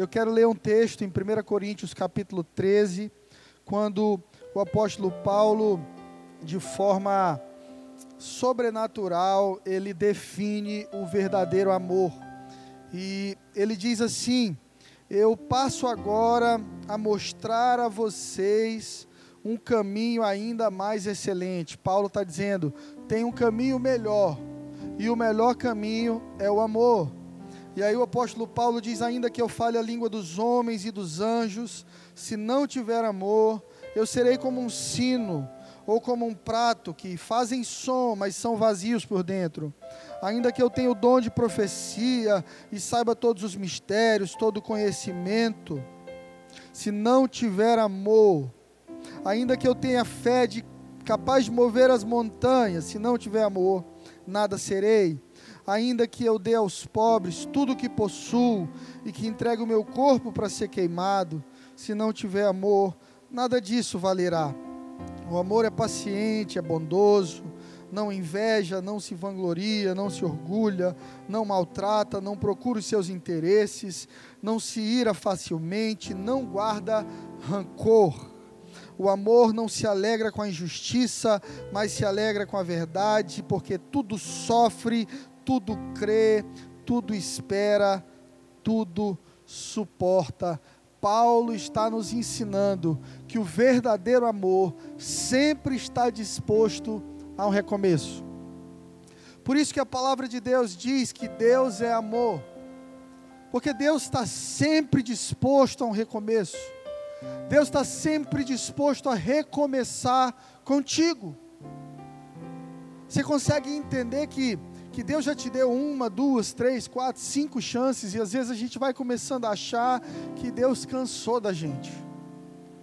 Eu quero ler um texto em 1 Coríntios capítulo 13, quando o apóstolo Paulo, de forma sobrenatural, ele define o verdadeiro amor. E ele diz assim: Eu passo agora a mostrar a vocês um caminho ainda mais excelente. Paulo está dizendo: tem um caminho melhor, e o melhor caminho é o amor. E aí o apóstolo Paulo diz: ainda que eu fale a língua dos homens e dos anjos, se não tiver amor, eu serei como um sino ou como um prato que fazem som, mas são vazios por dentro. Ainda que eu tenha o dom de profecia e saiba todos os mistérios, todo o conhecimento, se não tiver amor, ainda que eu tenha fé de capaz de mover as montanhas, se não tiver amor, nada serei. Ainda que eu dê aos pobres tudo o que possuo e que entregue o meu corpo para ser queimado, se não tiver amor, nada disso valerá. O amor é paciente, é bondoso, não inveja, não se vangloria, não se orgulha, não maltrata, não procura os seus interesses, não se ira facilmente, não guarda rancor. O amor não se alegra com a injustiça, mas se alegra com a verdade, porque tudo sofre, tudo crê, tudo espera, tudo suporta. Paulo está nos ensinando que o verdadeiro amor sempre está disposto a um recomeço. Por isso que a palavra de Deus diz que Deus é amor, porque Deus está sempre disposto a um recomeço. Deus está sempre disposto a recomeçar contigo. Você consegue entender que, que Deus já te deu uma, duas, três, quatro, cinco chances, e às vezes a gente vai começando a achar que Deus cansou da gente.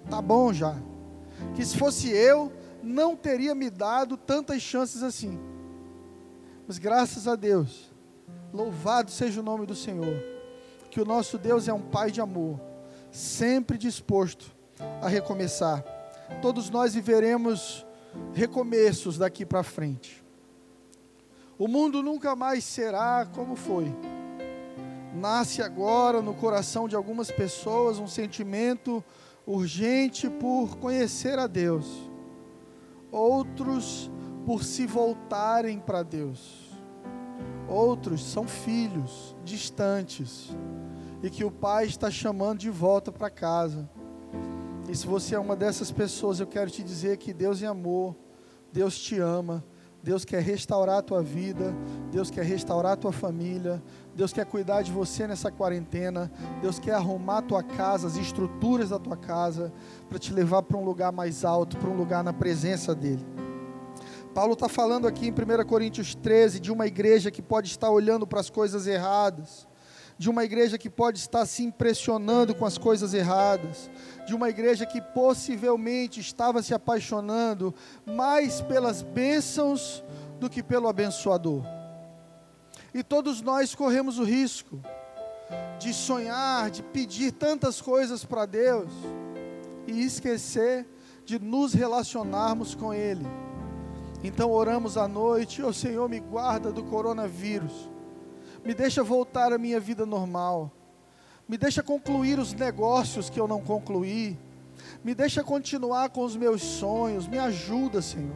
Tá bom já. Que se fosse eu, não teria me dado tantas chances assim. Mas graças a Deus, louvado seja o nome do Senhor, que o nosso Deus é um Pai de amor sempre disposto a recomeçar. Todos nós viveremos recomeços daqui para frente. O mundo nunca mais será como foi. Nasce agora no coração de algumas pessoas um sentimento urgente por conhecer a Deus, outros por se voltarem para Deus, outros são filhos distantes e que o Pai está chamando de volta para casa. E se você é uma dessas pessoas, eu quero te dizer que Deus é amor, Deus te ama, Deus quer restaurar a tua vida, Deus quer restaurar a tua família, Deus quer cuidar de você nessa quarentena, Deus quer arrumar a tua casa, as estruturas da tua casa, para te levar para um lugar mais alto, para um lugar na presença dEle. Paulo está falando aqui em 1 Coríntios 13 de uma igreja que pode estar olhando para as coisas erradas, de uma igreja que pode estar se impressionando com as coisas erradas, de uma igreja que possivelmente estava se apaixonando mais pelas bênçãos do que pelo abençoador. E todos nós corremos o risco de sonhar, de pedir tantas coisas para Deus e esquecer de nos relacionarmos com Ele. Então oramos à noite, o oh, Senhor me guarda do coronavírus me deixa voltar à minha vida normal, me deixa concluir os negócios que eu não concluí, me deixa continuar com os meus sonhos, me ajuda, Senhor.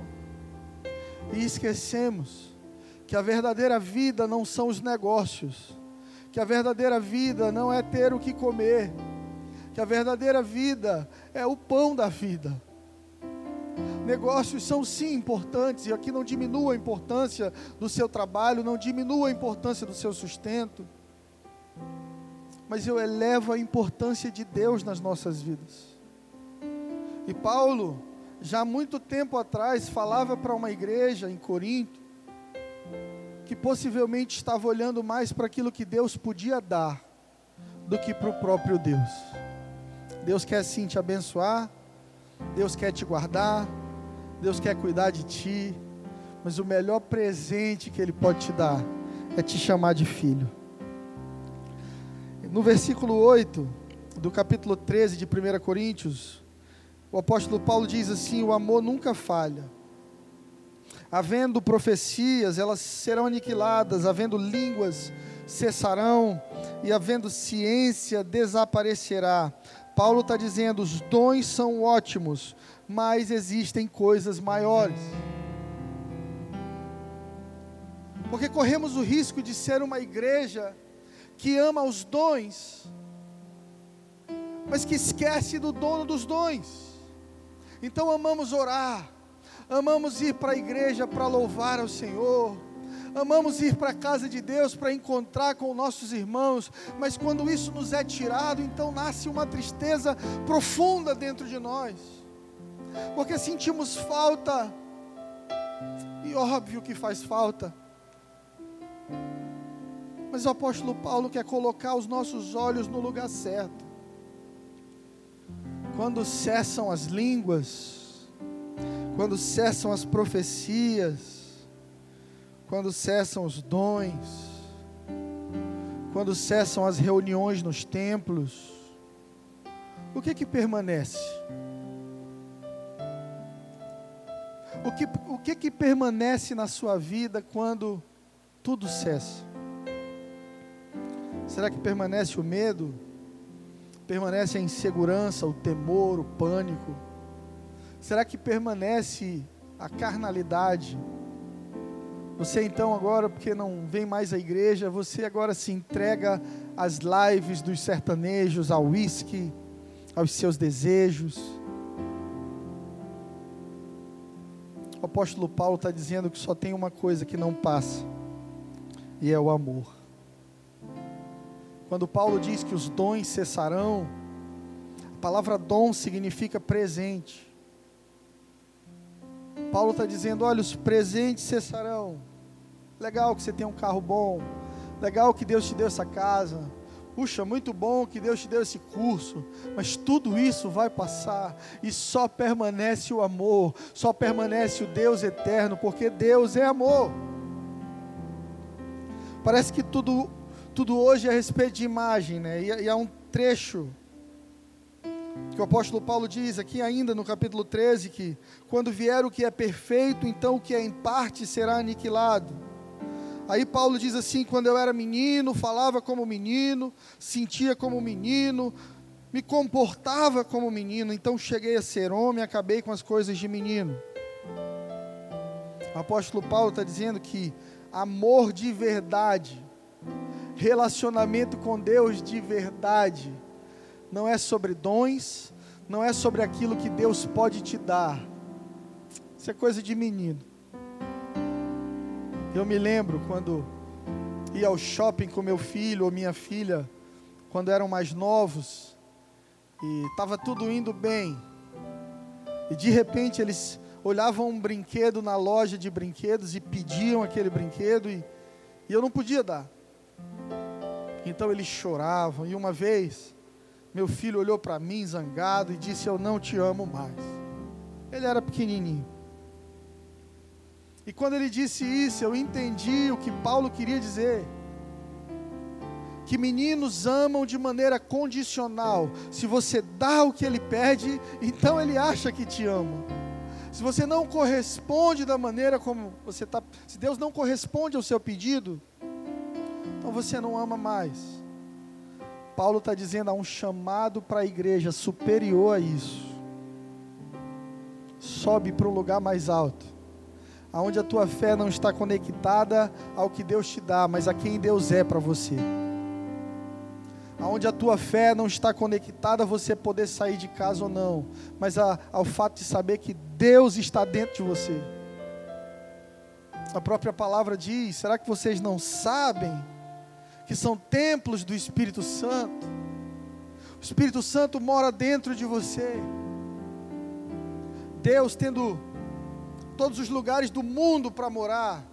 E esquecemos que a verdadeira vida não são os negócios, que a verdadeira vida não é ter o que comer, que a verdadeira vida é o pão da vida. Negócios são sim importantes, e aqui não diminua a importância do seu trabalho, não diminua a importância do seu sustento, mas eu elevo a importância de Deus nas nossas vidas. E Paulo, já há muito tempo atrás, falava para uma igreja em Corinto, que possivelmente estava olhando mais para aquilo que Deus podia dar, do que para o próprio Deus. Deus quer sim te abençoar, Deus quer te guardar, Deus quer cuidar de ti, mas o melhor presente que Ele pode te dar é te chamar de filho. No versículo 8 do capítulo 13 de 1 Coríntios, o apóstolo Paulo diz assim: O amor nunca falha. Havendo profecias, elas serão aniquiladas, havendo línguas, cessarão, e havendo ciência, desaparecerá. Paulo está dizendo: os dons são ótimos, mas existem coisas maiores. Porque corremos o risco de ser uma igreja que ama os dons, mas que esquece do dono dos dons. Então amamos orar, amamos ir para a igreja para louvar ao Senhor, amamos ir para a casa de Deus para encontrar com nossos irmãos, mas quando isso nos é tirado, então nasce uma tristeza profunda dentro de nós, porque sentimos falta, e óbvio que faz falta, mas o apóstolo Paulo quer colocar os nossos olhos no lugar certo. Quando cessam as línguas, quando cessam as profecias, quando cessam os dons, quando cessam as reuniões nos templos, o que que permanece? O que, o que que permanece na sua vida quando tudo cessa? Será que permanece o medo? Permanece a insegurança, o temor, o pânico? Será que permanece a carnalidade? Você então agora, porque não vem mais à igreja, você agora se entrega às lives dos sertanejos, ao uísque, aos seus desejos. O apóstolo Paulo está dizendo que só tem uma coisa que não passa, e é o amor. Quando Paulo diz que os dons cessarão, a palavra dom significa presente. Paulo está dizendo: olha, os presentes cessarão. Legal que você tem um carro bom. Legal que Deus te deu essa casa. Puxa, muito bom que Deus te deu esse curso, mas tudo isso vai passar e só permanece o amor, só permanece o Deus eterno, porque Deus é amor. Parece que tudo tudo hoje é a respeito de imagem, né? E, e há um trecho que o apóstolo Paulo diz aqui ainda no capítulo 13 que quando vier o que é perfeito, então o que é em parte será aniquilado. Aí Paulo diz assim: quando eu era menino, falava como menino, sentia como menino, me comportava como menino, então cheguei a ser homem, acabei com as coisas de menino. O apóstolo Paulo está dizendo que amor de verdade relacionamento com Deus de verdade não é sobre dons, não é sobre aquilo que Deus pode te dar. Isso é coisa de menino. Eu me lembro quando ia ao shopping com meu filho ou minha filha, quando eram mais novos, e estava tudo indo bem. E de repente eles olhavam um brinquedo na loja de brinquedos e pediam aquele brinquedo e, e eu não podia dar. Então eles choravam. E uma vez, meu filho olhou para mim zangado e disse: Eu não te amo mais. Ele era pequenininho. E quando ele disse isso, eu entendi o que Paulo queria dizer. Que meninos amam de maneira condicional. Se você dá o que ele pede, então ele acha que te ama. Se você não corresponde da maneira como você está, se Deus não corresponde ao seu pedido, então você não ama mais. Paulo está dizendo há um chamado para a igreja superior a isso. Sobe para um lugar mais alto, aonde a tua fé não está conectada ao que Deus te dá, mas a quem Deus é para você. Aonde a tua fé não está conectada a você poder sair de casa ou não, mas a, ao fato de saber que Deus está dentro de você. A própria palavra diz: será que vocês não sabem? que são templos do Espírito Santo. O Espírito Santo mora dentro de você. Deus tendo todos os lugares do mundo para morar.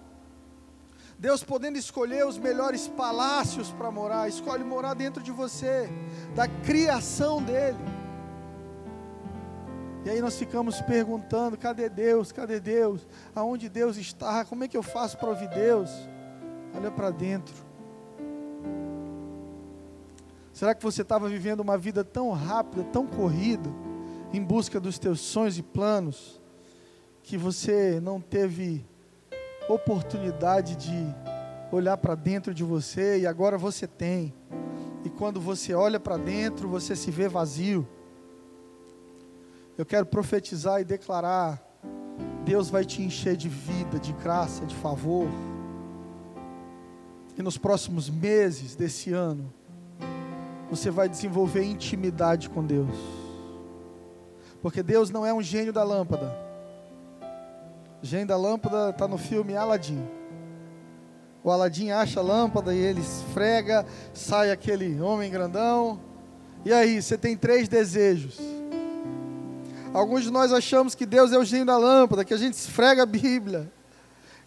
Deus podendo escolher os melhores palácios para morar, escolhe morar dentro de você, da criação dele. E aí nós ficamos perguntando: cadê Deus? Cadê Deus? Aonde Deus está? Como é que eu faço para ouvir Deus? Olha para dentro. Será que você estava vivendo uma vida tão rápida, tão corrida, em busca dos teus sonhos e planos, que você não teve oportunidade de olhar para dentro de você e agora você tem. e quando você olha para dentro, você se vê vazio. Eu quero profetizar e declarar: Deus vai te encher de vida, de graça, de favor. E nos próximos meses desse ano, você vai desenvolver intimidade com Deus. Porque Deus não é um gênio da lâmpada. Gênio da lâmpada está no filme Aladim. O Aladim acha a lâmpada e ele esfrega, sai aquele homem grandão. E aí, você tem três desejos. Alguns de nós achamos que Deus é o gênio da lâmpada, que a gente esfrega a Bíblia.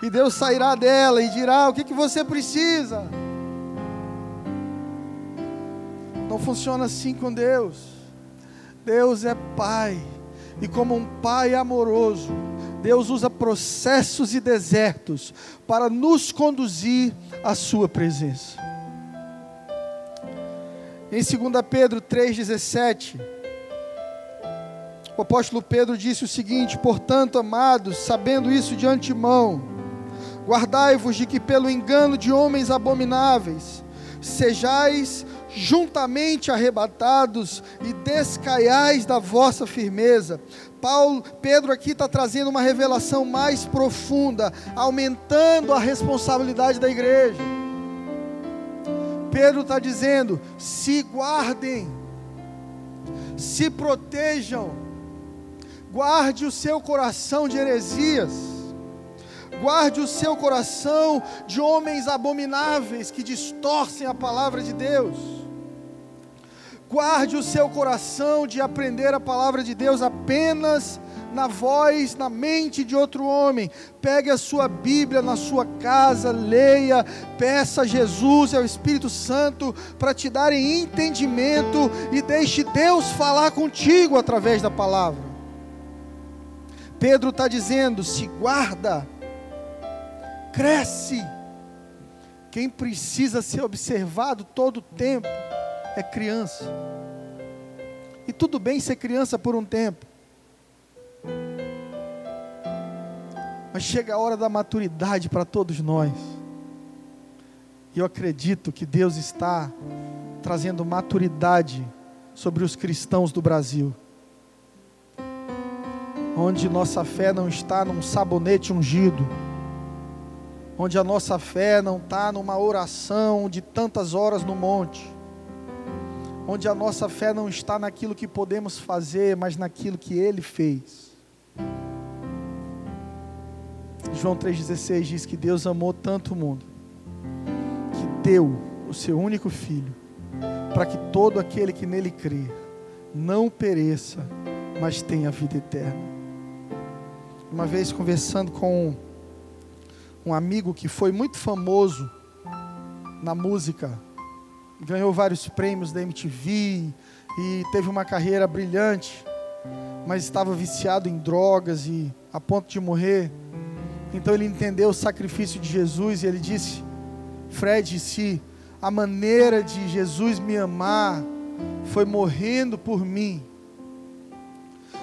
E Deus sairá dela e dirá: O que, que você precisa? Não funciona assim com Deus. Deus é Pai. E como um Pai amoroso, Deus usa processos e desertos para nos conduzir à Sua presença. Em 2 Pedro 3,17, o apóstolo Pedro disse o seguinte: Portanto, amados, sabendo isso de antemão, guardai-vos de que pelo engano de homens abomináveis, sejais juntamente arrebatados e descaiais da vossa firmeza. Paulo, Pedro aqui está trazendo uma revelação mais profunda, aumentando a responsabilidade da igreja. Pedro está dizendo: se guardem, se protejam, guarde o seu coração de heresias, guarde o seu coração de homens abomináveis que distorcem a palavra de Deus Guarde o seu coração de aprender a palavra de Deus apenas na voz, na mente de outro homem. Pegue a sua Bíblia na sua casa, leia, peça a Jesus e ao Espírito Santo para te darem entendimento e deixe Deus falar contigo através da palavra. Pedro está dizendo: se guarda, cresce. Quem precisa ser observado todo o tempo é criança. E tudo bem ser criança por um tempo. Mas chega a hora da maturidade para todos nós. E eu acredito que Deus está trazendo maturidade sobre os cristãos do Brasil. Onde nossa fé não está num sabonete ungido. Onde a nossa fé não está numa oração de tantas horas no monte onde a nossa fé não está naquilo que podemos fazer, mas naquilo que Ele fez. João 3,16 diz que Deus amou tanto o mundo, que deu o seu único filho, para que todo aquele que nele crê não pereça, mas tenha vida eterna. Uma vez conversando com um amigo que foi muito famoso na música, ganhou vários prêmios da MTV e teve uma carreira brilhante, mas estava viciado em drogas e a ponto de morrer. Então ele entendeu o sacrifício de Jesus e ele disse: Fred, se a maneira de Jesus me amar foi morrendo por mim,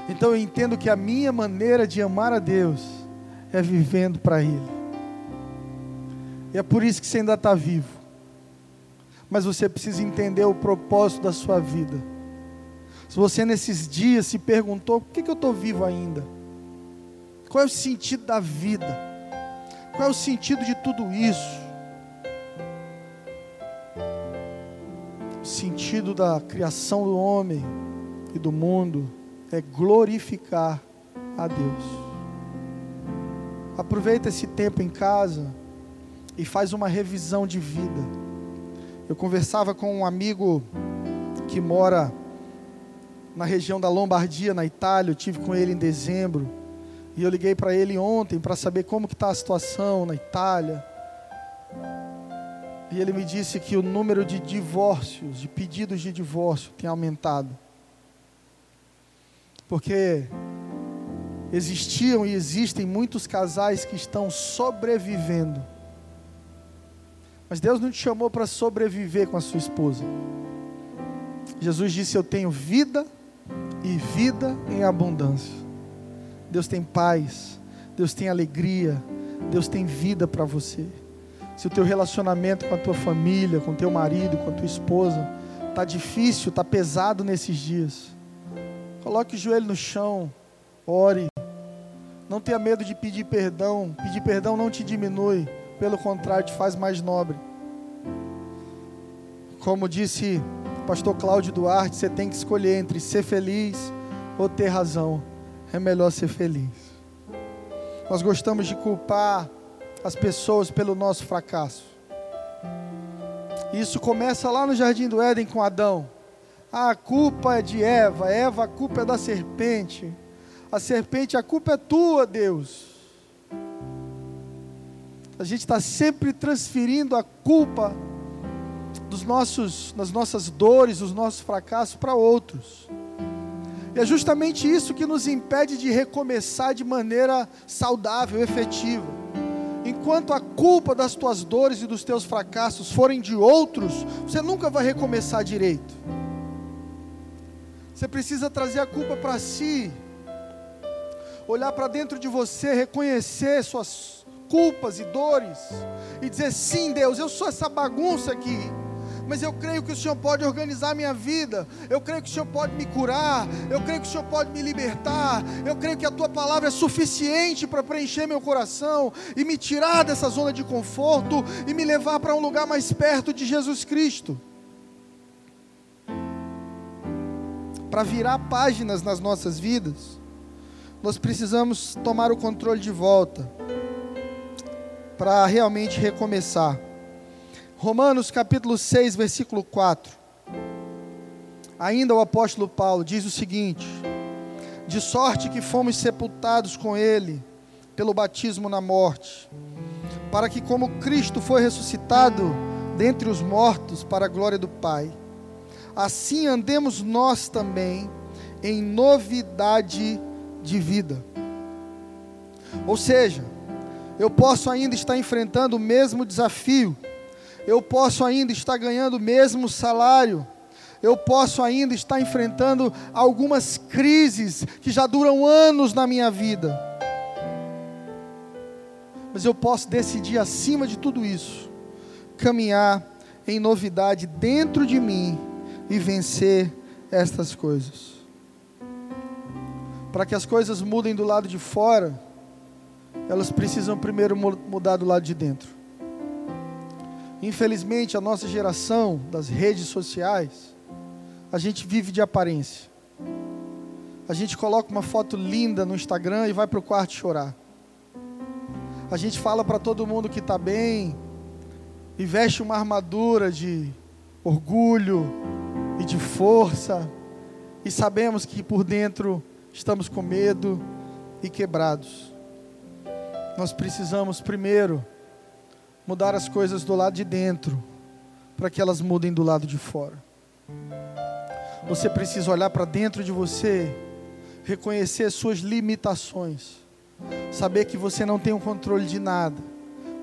então eu entendo que a minha maneira de amar a Deus é vivendo para Ele. E é por isso que você ainda está vivo mas você precisa entender o propósito da sua vida. Se você nesses dias se perguntou: por que, que eu estou vivo ainda? Qual é o sentido da vida? Qual é o sentido de tudo isso? O sentido da criação do homem e do mundo é glorificar a Deus. Aproveita esse tempo em casa e faz uma revisão de vida eu conversava com um amigo que mora na região da Lombardia, na Itália. Eu tive com ele em dezembro. E eu liguei para ele ontem para saber como que está a situação na Itália. E ele me disse que o número de divórcios, de pedidos de divórcio, tem aumentado. Porque existiam e existem muitos casais que estão sobrevivendo mas Deus não te chamou para sobreviver com a sua esposa. Jesus disse: Eu tenho vida e vida em abundância. Deus tem paz, Deus tem alegria, Deus tem vida para você. Se o teu relacionamento com a tua família, com teu marido, com a tua esposa Tá difícil, tá pesado nesses dias. Coloque o joelho no chão, ore. Não tenha medo de pedir perdão. Pedir perdão não te diminui, pelo contrário, te faz mais nobre. Como disse o pastor Cláudio Duarte, você tem que escolher entre ser feliz ou ter razão. É melhor ser feliz. Nós gostamos de culpar as pessoas pelo nosso fracasso. Isso começa lá no jardim do Éden com Adão. A culpa é de Eva, Eva, a culpa é da serpente. A serpente, a culpa é tua, Deus. A gente está sempre transferindo a culpa dos nossos, das nossas dores, dos nossos fracassos para outros. E é justamente isso que nos impede de recomeçar de maneira saudável, efetiva. Enquanto a culpa das tuas dores e dos teus fracassos forem de outros, você nunca vai recomeçar direito. Você precisa trazer a culpa para si, olhar para dentro de você, reconhecer suas culpas e dores e dizer: sim, Deus, eu sou essa bagunça aqui mas eu creio que o Senhor pode organizar minha vida, eu creio que o Senhor pode me curar, eu creio que o Senhor pode me libertar, eu creio que a tua palavra é suficiente para preencher meu coração e me tirar dessa zona de conforto e me levar para um lugar mais perto de Jesus Cristo. Para virar páginas nas nossas vidas, nós precisamos tomar o controle de volta para realmente recomeçar. Romanos capítulo 6, versículo 4. Ainda o apóstolo Paulo diz o seguinte: De sorte que fomos sepultados com ele pelo batismo na morte, para que, como Cristo foi ressuscitado dentre os mortos para a glória do Pai, assim andemos nós também em novidade de vida. Ou seja, eu posso ainda estar enfrentando o mesmo desafio. Eu posso ainda estar ganhando o mesmo salário, eu posso ainda estar enfrentando algumas crises que já duram anos na minha vida, mas eu posso decidir acima de tudo isso, caminhar em novidade dentro de mim e vencer estas coisas. Para que as coisas mudem do lado de fora, elas precisam primeiro mudar do lado de dentro. Infelizmente, a nossa geração das redes sociais, a gente vive de aparência. A gente coloca uma foto linda no Instagram e vai para o quarto chorar. A gente fala para todo mundo que está bem e veste uma armadura de orgulho e de força e sabemos que por dentro estamos com medo e quebrados. Nós precisamos primeiro mudar as coisas do lado de dentro, para que elas mudem do lado de fora. Você precisa olhar para dentro de você, reconhecer as suas limitações, saber que você não tem o controle de nada,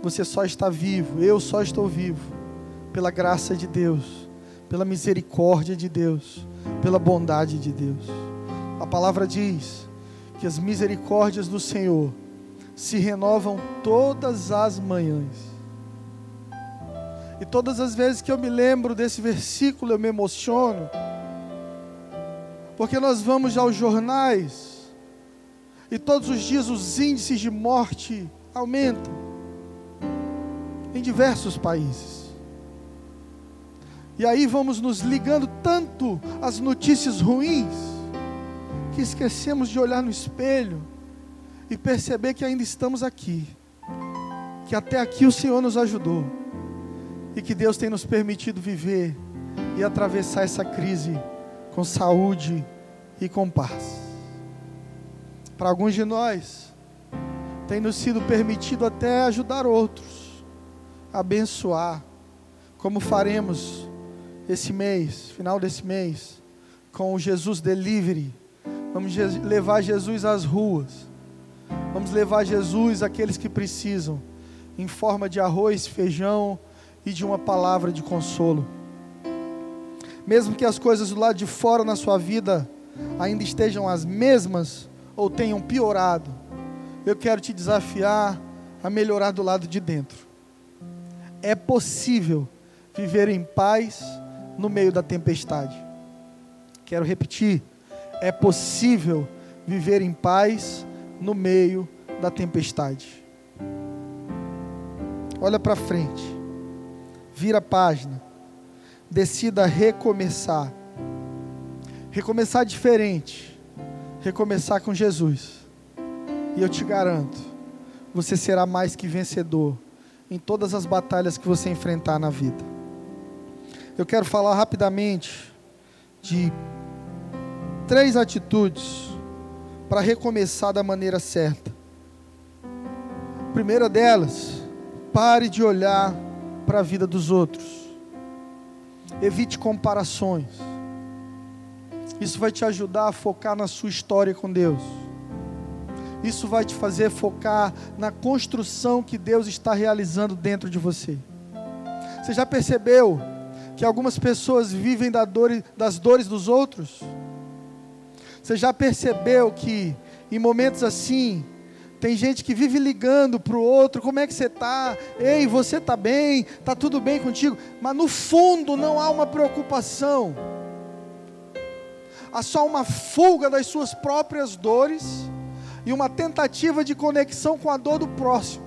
você só está vivo, eu só estou vivo, pela graça de Deus, pela misericórdia de Deus, pela bondade de Deus. A palavra diz que as misericórdias do Senhor se renovam todas as manhãs. E todas as vezes que eu me lembro desse versículo, eu me emociono. Porque nós vamos aos jornais e todos os dias os índices de morte aumentam em diversos países. E aí vamos nos ligando tanto às notícias ruins que esquecemos de olhar no espelho e perceber que ainda estamos aqui. Que até aqui o Senhor nos ajudou e que Deus tem nos permitido viver e atravessar essa crise com saúde e com paz. Para alguns de nós, tem nos sido permitido até ajudar outros, abençoar, como faremos esse mês, final desse mês, com o Jesus Delivery. Vamos levar Jesus às ruas. Vamos levar Jesus àqueles que precisam, em forma de arroz, feijão, e de uma palavra de consolo. Mesmo que as coisas do lado de fora na sua vida ainda estejam as mesmas ou tenham piorado, eu quero te desafiar a melhorar do lado de dentro. É possível viver em paz, no meio da tempestade. Quero repetir: é possível viver em paz no meio da tempestade. Olha para frente, vira a página, decida recomeçar. Recomeçar diferente, recomeçar com Jesus. E eu te garanto, você será mais que vencedor em todas as batalhas que você enfrentar na vida. Eu quero falar rapidamente de três atitudes para recomeçar da maneira certa. A primeira delas, pare de olhar para a vida dos outros. Evite comparações. Isso vai te ajudar a focar na sua história com Deus. Isso vai te fazer focar na construção que Deus está realizando dentro de você. Você já percebeu que algumas pessoas vivem das dores dos outros? Você já percebeu que em momentos assim, tem gente que vive ligando para o outro, como é que você está? Ei, você está bem? Está tudo bem contigo? Mas no fundo não há uma preocupação. Há só uma fuga das suas próprias dores e uma tentativa de conexão com a dor do próximo.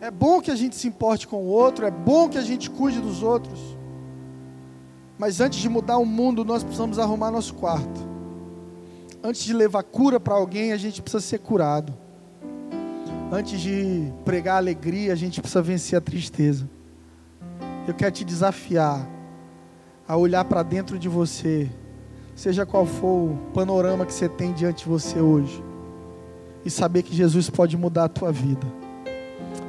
É bom que a gente se importe com o outro, é bom que a gente cuide dos outros. Mas antes de mudar o mundo, nós precisamos arrumar nosso quarto. Antes de levar cura para alguém, a gente precisa ser curado. Antes de pregar alegria, a gente precisa vencer a tristeza. Eu quero te desafiar a olhar para dentro de você, seja qual for o panorama que você tem diante de você hoje, e saber que Jesus pode mudar a tua vida.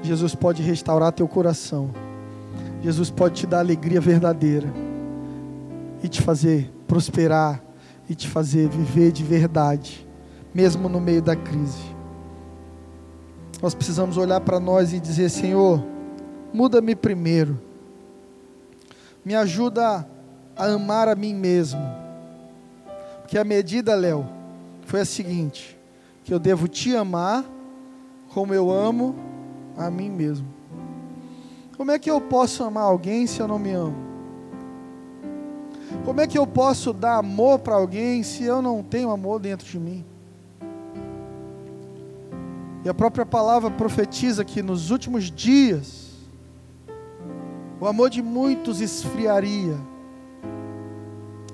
Jesus pode restaurar teu coração. Jesus pode te dar alegria verdadeira e te fazer prosperar e te fazer viver de verdade, mesmo no meio da crise. Nós precisamos olhar para nós e dizer: Senhor, muda-me primeiro, me ajuda a amar a mim mesmo, porque a medida, Léo, foi a seguinte: que eu devo te amar como eu amo a mim mesmo. Como é que eu posso amar alguém se eu não me amo? Como é que eu posso dar amor para alguém se eu não tenho amor dentro de mim? E a própria palavra profetiza que nos últimos dias o amor de muitos esfriaria.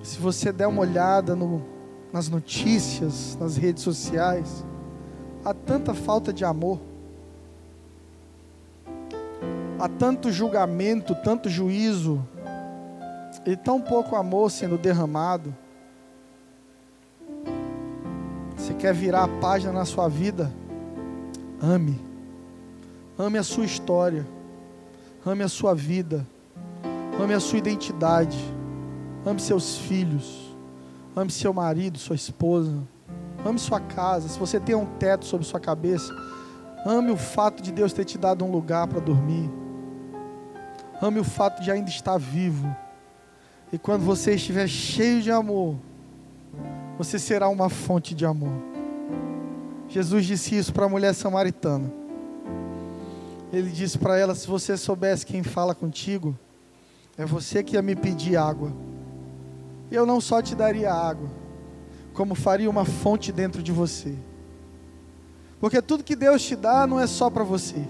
Se você der uma olhada no, nas notícias, nas redes sociais, há tanta falta de amor, há tanto julgamento, tanto juízo, e tão pouco amor sendo derramado. Você quer virar a página na sua vida? Ame. Ame a sua história. Ame a sua vida. Ame a sua identidade. Ame seus filhos. Ame seu marido, sua esposa. Ame sua casa. Se você tem um teto sobre sua cabeça, ame o fato de Deus ter te dado um lugar para dormir. Ame o fato de ainda estar vivo. E quando você estiver cheio de amor, você será uma fonte de amor. Jesus disse isso para a mulher samaritana. Ele disse para ela: Se você soubesse quem fala contigo, é você que ia me pedir água. Eu não só te daria água, como faria uma fonte dentro de você. Porque tudo que Deus te dá não é só para você.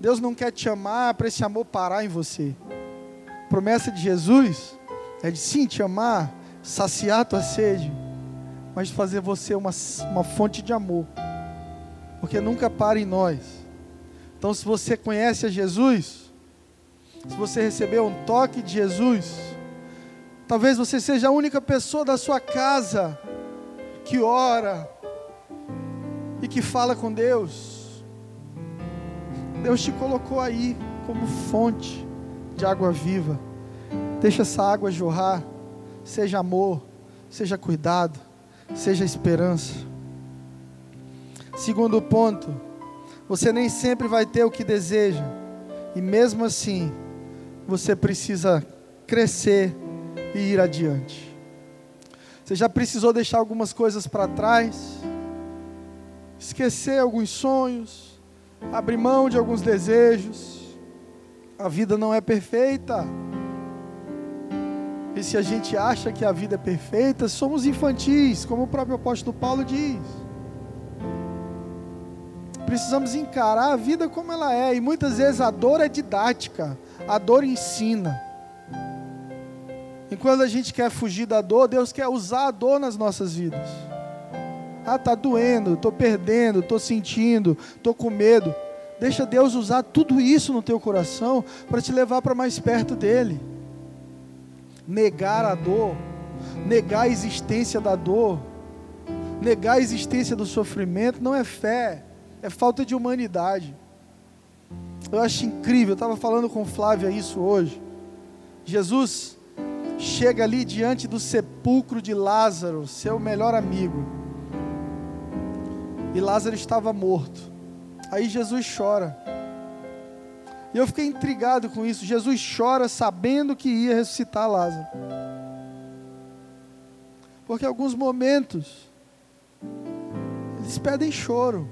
Deus não quer te amar para esse amor parar em você promessa de Jesus é de sim te amar, saciar tua sede, mas fazer você uma, uma fonte de amor, porque nunca para em nós. Então, se você conhece a Jesus, se você recebeu um toque de Jesus, talvez você seja a única pessoa da sua casa que ora e que fala com Deus. Deus te colocou aí como fonte de água viva. Deixa essa água jorrar. Seja amor, seja cuidado, seja esperança. Segundo ponto, você nem sempre vai ter o que deseja, e mesmo assim, você precisa crescer e ir adiante. Você já precisou deixar algumas coisas para trás, esquecer alguns sonhos, abrir mão de alguns desejos, A vida não é perfeita. E se a gente acha que a vida é perfeita, somos infantis, como o próprio apóstolo Paulo diz. Precisamos encarar a vida como ela é, e muitas vezes a dor é didática, a dor ensina. E quando a gente quer fugir da dor, Deus quer usar a dor nas nossas vidas. Ah, tá doendo, tô perdendo, tô sentindo, tô com medo. Deixa Deus usar tudo isso no teu coração para te levar para mais perto dele negar a dor, negar a existência da dor, negar a existência do sofrimento, não é fé, é falta de humanidade. Eu acho incrível, eu estava falando com Flávia isso hoje. Jesus chega ali diante do sepulcro de Lázaro, seu melhor amigo. E Lázaro estava morto. Aí Jesus chora. E eu fiquei intrigado com isso. Jesus chora sabendo que ia ressuscitar Lázaro. Porque alguns momentos eles pedem choro.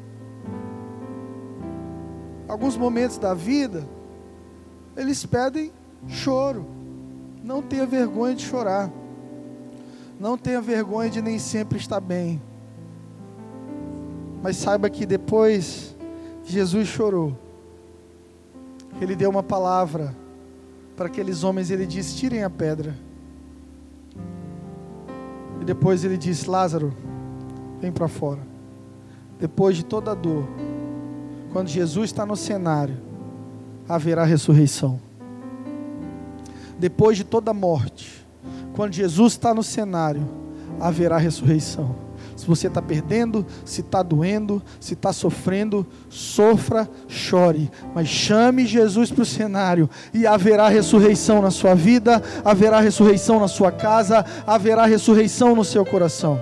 Alguns momentos da vida eles pedem choro. Não tenha vergonha de chorar. Não tenha vergonha de nem sempre estar bem. Mas saiba que depois Jesus chorou, ele deu uma palavra para aqueles homens, ele disse: tirem a pedra. E depois ele disse: Lázaro, vem para fora. Depois de toda a dor, quando Jesus está no cenário, haverá ressurreição. Depois de toda a morte, quando Jesus está no cenário, haverá ressurreição se você está perdendo, se está doendo, se está sofrendo, sofra, chore, mas chame Jesus para o cenário e haverá ressurreição na sua vida, haverá ressurreição na sua casa, haverá ressurreição no seu coração.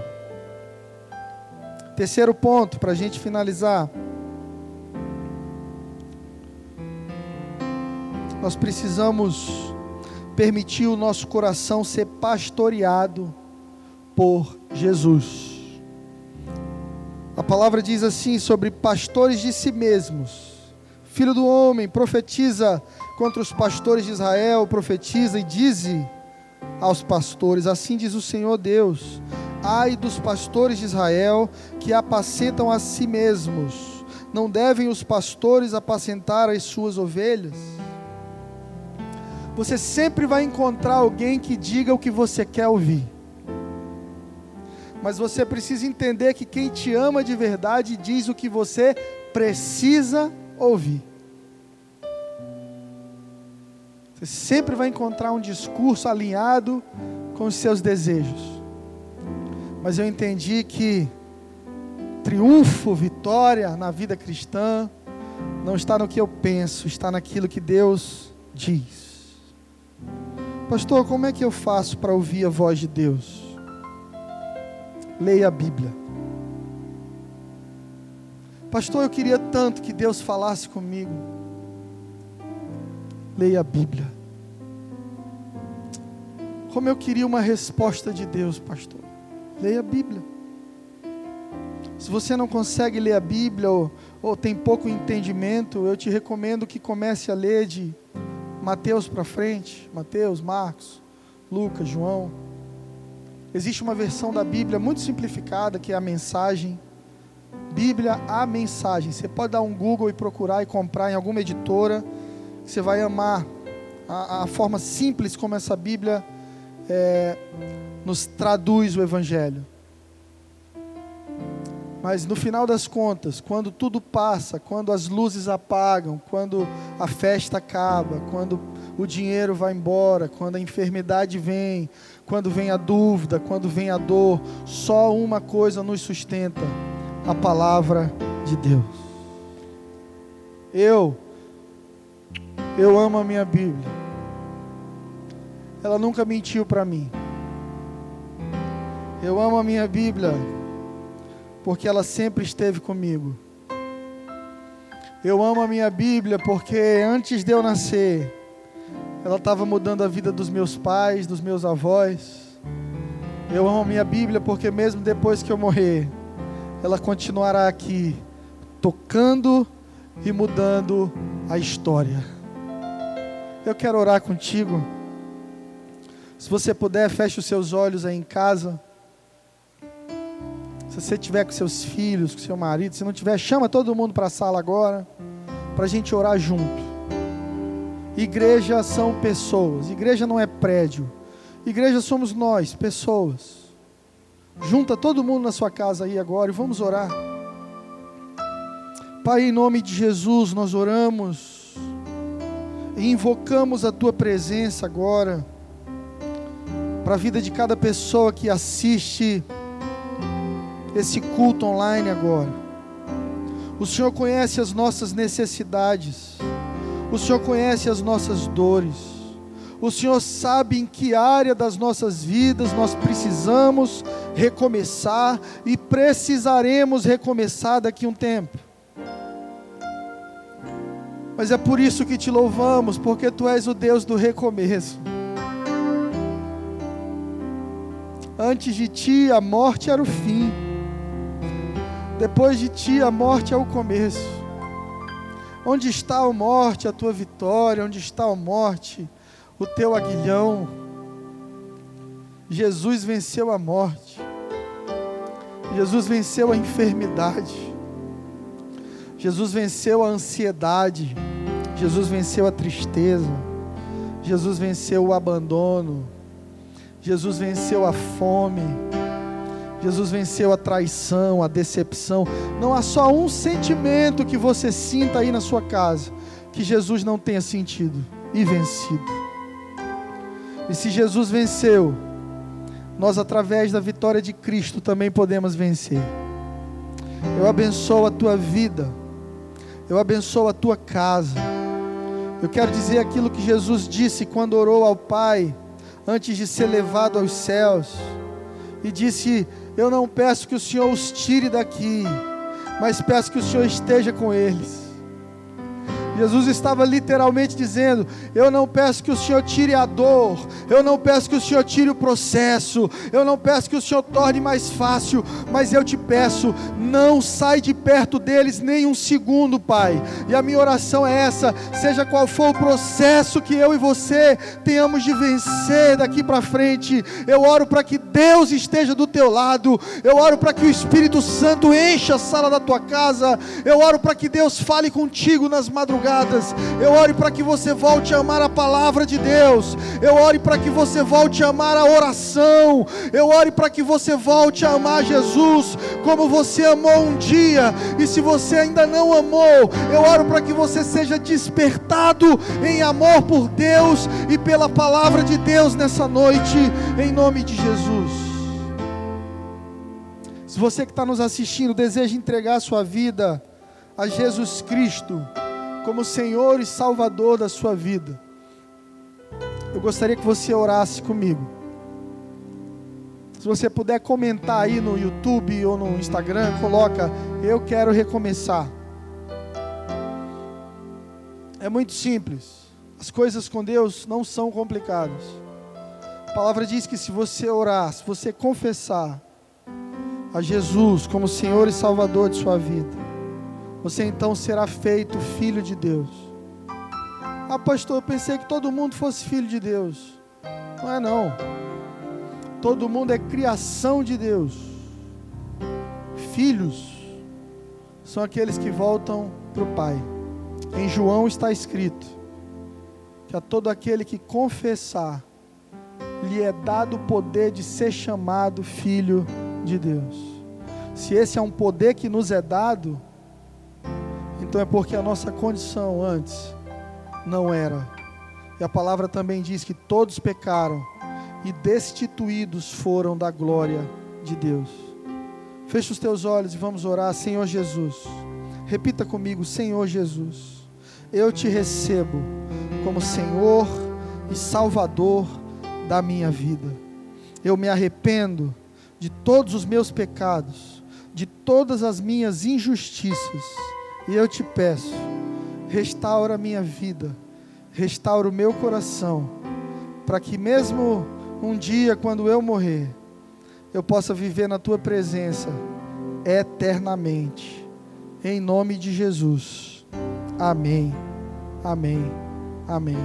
Terceiro ponto, para a gente finalizar. Nós precisamos permitir o nosso coração ser pastoreado por Jesus. Palavra diz assim sobre pastores de si mesmos. Filho do homem, profetiza contra os pastores de Israel, profetiza e dize aos pastores: Assim diz o Senhor Deus: Ai dos pastores de Israel que apacentam a si mesmos. Não devem os pastores apacentar as suas ovelhas? Você sempre vai encontrar alguém que diga o que você quer ouvir. Mas você precisa entender que quem te ama de verdade diz o que você precisa ouvir. Você sempre vai encontrar um discurso alinhado com os seus desejos. Mas eu entendi que triunfo, vitória na vida cristã não está no que eu penso, está naquilo que Deus diz. Pastor, como é que eu faço para ouvir a voz de Deus? Leia a Bíblia. Pastor, eu queria tanto que Deus falasse comigo. Leia a Bíblia. Como eu queria uma resposta de Deus, pastor. Leia a Bíblia. Se você não consegue ler a Bíblia ou, ou tem pouco entendimento, eu te recomendo que comece a ler de Mateus para frente, Mateus, Marcos, Lucas, João. Existe uma versão da Bíblia muito simplificada, que é a mensagem. Bíblia, a mensagem. Você pode dar um Google e procurar e comprar em alguma editora. Você vai amar a, a forma simples como essa Bíblia é, nos traduz o Evangelho. Mas no final das contas, quando tudo passa, quando as luzes apagam, quando a festa acaba, quando o dinheiro vai embora, quando a enfermidade vem, quando vem a dúvida, quando vem a dor, só uma coisa nos sustenta: a palavra de Deus. Eu, eu amo a minha Bíblia. Ela nunca mentiu para mim. Eu amo a minha Bíblia porque ela sempre esteve comigo. Eu amo a minha Bíblia porque antes de eu nascer, ela estava mudando a vida dos meus pais, dos meus avós. Eu amo minha Bíblia porque, mesmo depois que eu morrer, ela continuará aqui, tocando e mudando a história. Eu quero orar contigo. Se você puder, feche os seus olhos aí em casa. Se você estiver com seus filhos, com seu marido, se não tiver, chama todo mundo para a sala agora, para a gente orar junto. Igreja são pessoas, igreja não é prédio. Igreja somos nós, pessoas. Junta todo mundo na sua casa aí agora e vamos orar. Pai, em nome de Jesus, nós oramos e invocamos a tua presença agora para a vida de cada pessoa que assiste esse culto online agora. O Senhor conhece as nossas necessidades, o Senhor conhece as nossas dores, o Senhor sabe em que área das nossas vidas nós precisamos recomeçar e precisaremos recomeçar daqui a um tempo. Mas é por isso que te louvamos, porque tu és o Deus do recomeço. Antes de ti, a morte era o fim. Depois de ti, a morte é o começo. Onde está a morte, a tua vitória? Onde está a morte, o teu aguilhão? Jesus venceu a morte. Jesus venceu a enfermidade. Jesus venceu a ansiedade. Jesus venceu a tristeza. Jesus venceu o abandono. Jesus venceu a fome. Jesus venceu a traição, a decepção. Não há só um sentimento que você sinta aí na sua casa que Jesus não tenha sentido e vencido. E se Jesus venceu, nós, através da vitória de Cristo, também podemos vencer. Eu abençoo a tua vida, eu abençoo a tua casa. Eu quero dizer aquilo que Jesus disse quando orou ao Pai antes de ser levado aos céus, e disse: Eu não peço que o Senhor os tire daqui, mas peço que o Senhor esteja com eles. Jesus estava literalmente dizendo: Eu não peço que o Senhor tire a dor, eu não peço que o Senhor tire o processo, eu não peço que o Senhor torne mais fácil, mas eu te peço, não sai de perto deles nem um segundo, Pai. E a minha oração é essa: seja qual for o processo que eu e você tenhamos de vencer daqui para frente, eu oro para que Deus esteja do teu lado, eu oro para que o Espírito Santo encha a sala da tua casa, eu oro para que Deus fale contigo nas madrugadas madrugadas. Eu oro para que você volte a amar a palavra de Deus. Eu oro para que você volte a amar a oração. Eu oro para que você volte a amar Jesus como você amou um dia. E se você ainda não amou, eu oro para que você seja despertado em amor por Deus e pela palavra de Deus nessa noite, em nome de Jesus. Se você que está nos assistindo deseja entregar a sua vida a Jesus Cristo, como Senhor e Salvador da sua vida, eu gostaria que você orasse comigo. Se você puder comentar aí no YouTube ou no Instagram, coloca eu quero recomeçar. É muito simples. As coisas com Deus não são complicadas. A palavra diz que se você orar, se você confessar a Jesus como Senhor e Salvador de sua vida, você então será feito filho de Deus. Ah, pastor, eu pensei que todo mundo fosse filho de Deus. Não é não. Todo mundo é criação de Deus. Filhos são aqueles que voltam para o Pai. Em João está escrito que a todo aquele que confessar, lhe é dado o poder de ser chamado filho de Deus. Se esse é um poder que nos é dado, então é porque a nossa condição antes não era. E a palavra também diz que todos pecaram e destituídos foram da glória de Deus. Feche os teus olhos e vamos orar, Senhor Jesus. Repita comigo, Senhor Jesus. Eu te recebo como Senhor e Salvador da minha vida. Eu me arrependo de todos os meus pecados, de todas as minhas injustiças e eu te peço, restaura a minha vida, restaura o meu coração, para que mesmo um dia, quando eu morrer, eu possa viver na tua presença eternamente. Em nome de Jesus. Amém. Amém. Amém.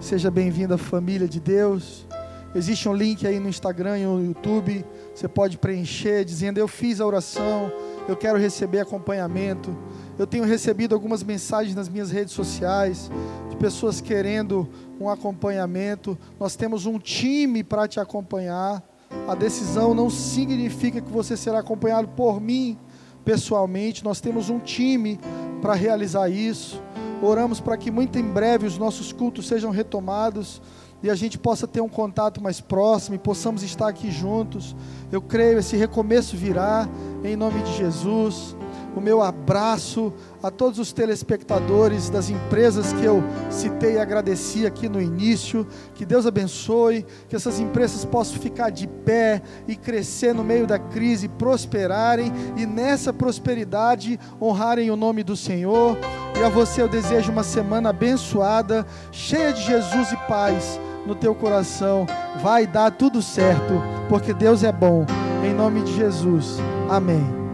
Seja bem-vindo à família de Deus. Existe um link aí no Instagram e no YouTube. Você pode preencher dizendo: Eu fiz a oração, eu quero receber acompanhamento. Eu tenho recebido algumas mensagens nas minhas redes sociais de pessoas querendo um acompanhamento. Nós temos um time para te acompanhar. A decisão não significa que você será acompanhado por mim pessoalmente. Nós temos um time para realizar isso. Oramos para que muito em breve os nossos cultos sejam retomados e a gente possa ter um contato mais próximo e possamos estar aqui juntos. Eu creio esse recomeço virá em nome de Jesus o meu abraço a todos os telespectadores das empresas que eu citei e agradeci aqui no início. Que Deus abençoe, que essas empresas possam ficar de pé e crescer no meio da crise, prosperarem e nessa prosperidade honrarem o nome do Senhor. E a você eu desejo uma semana abençoada, cheia de Jesus e paz no teu coração. Vai dar tudo certo, porque Deus é bom. Em nome de Jesus. Amém.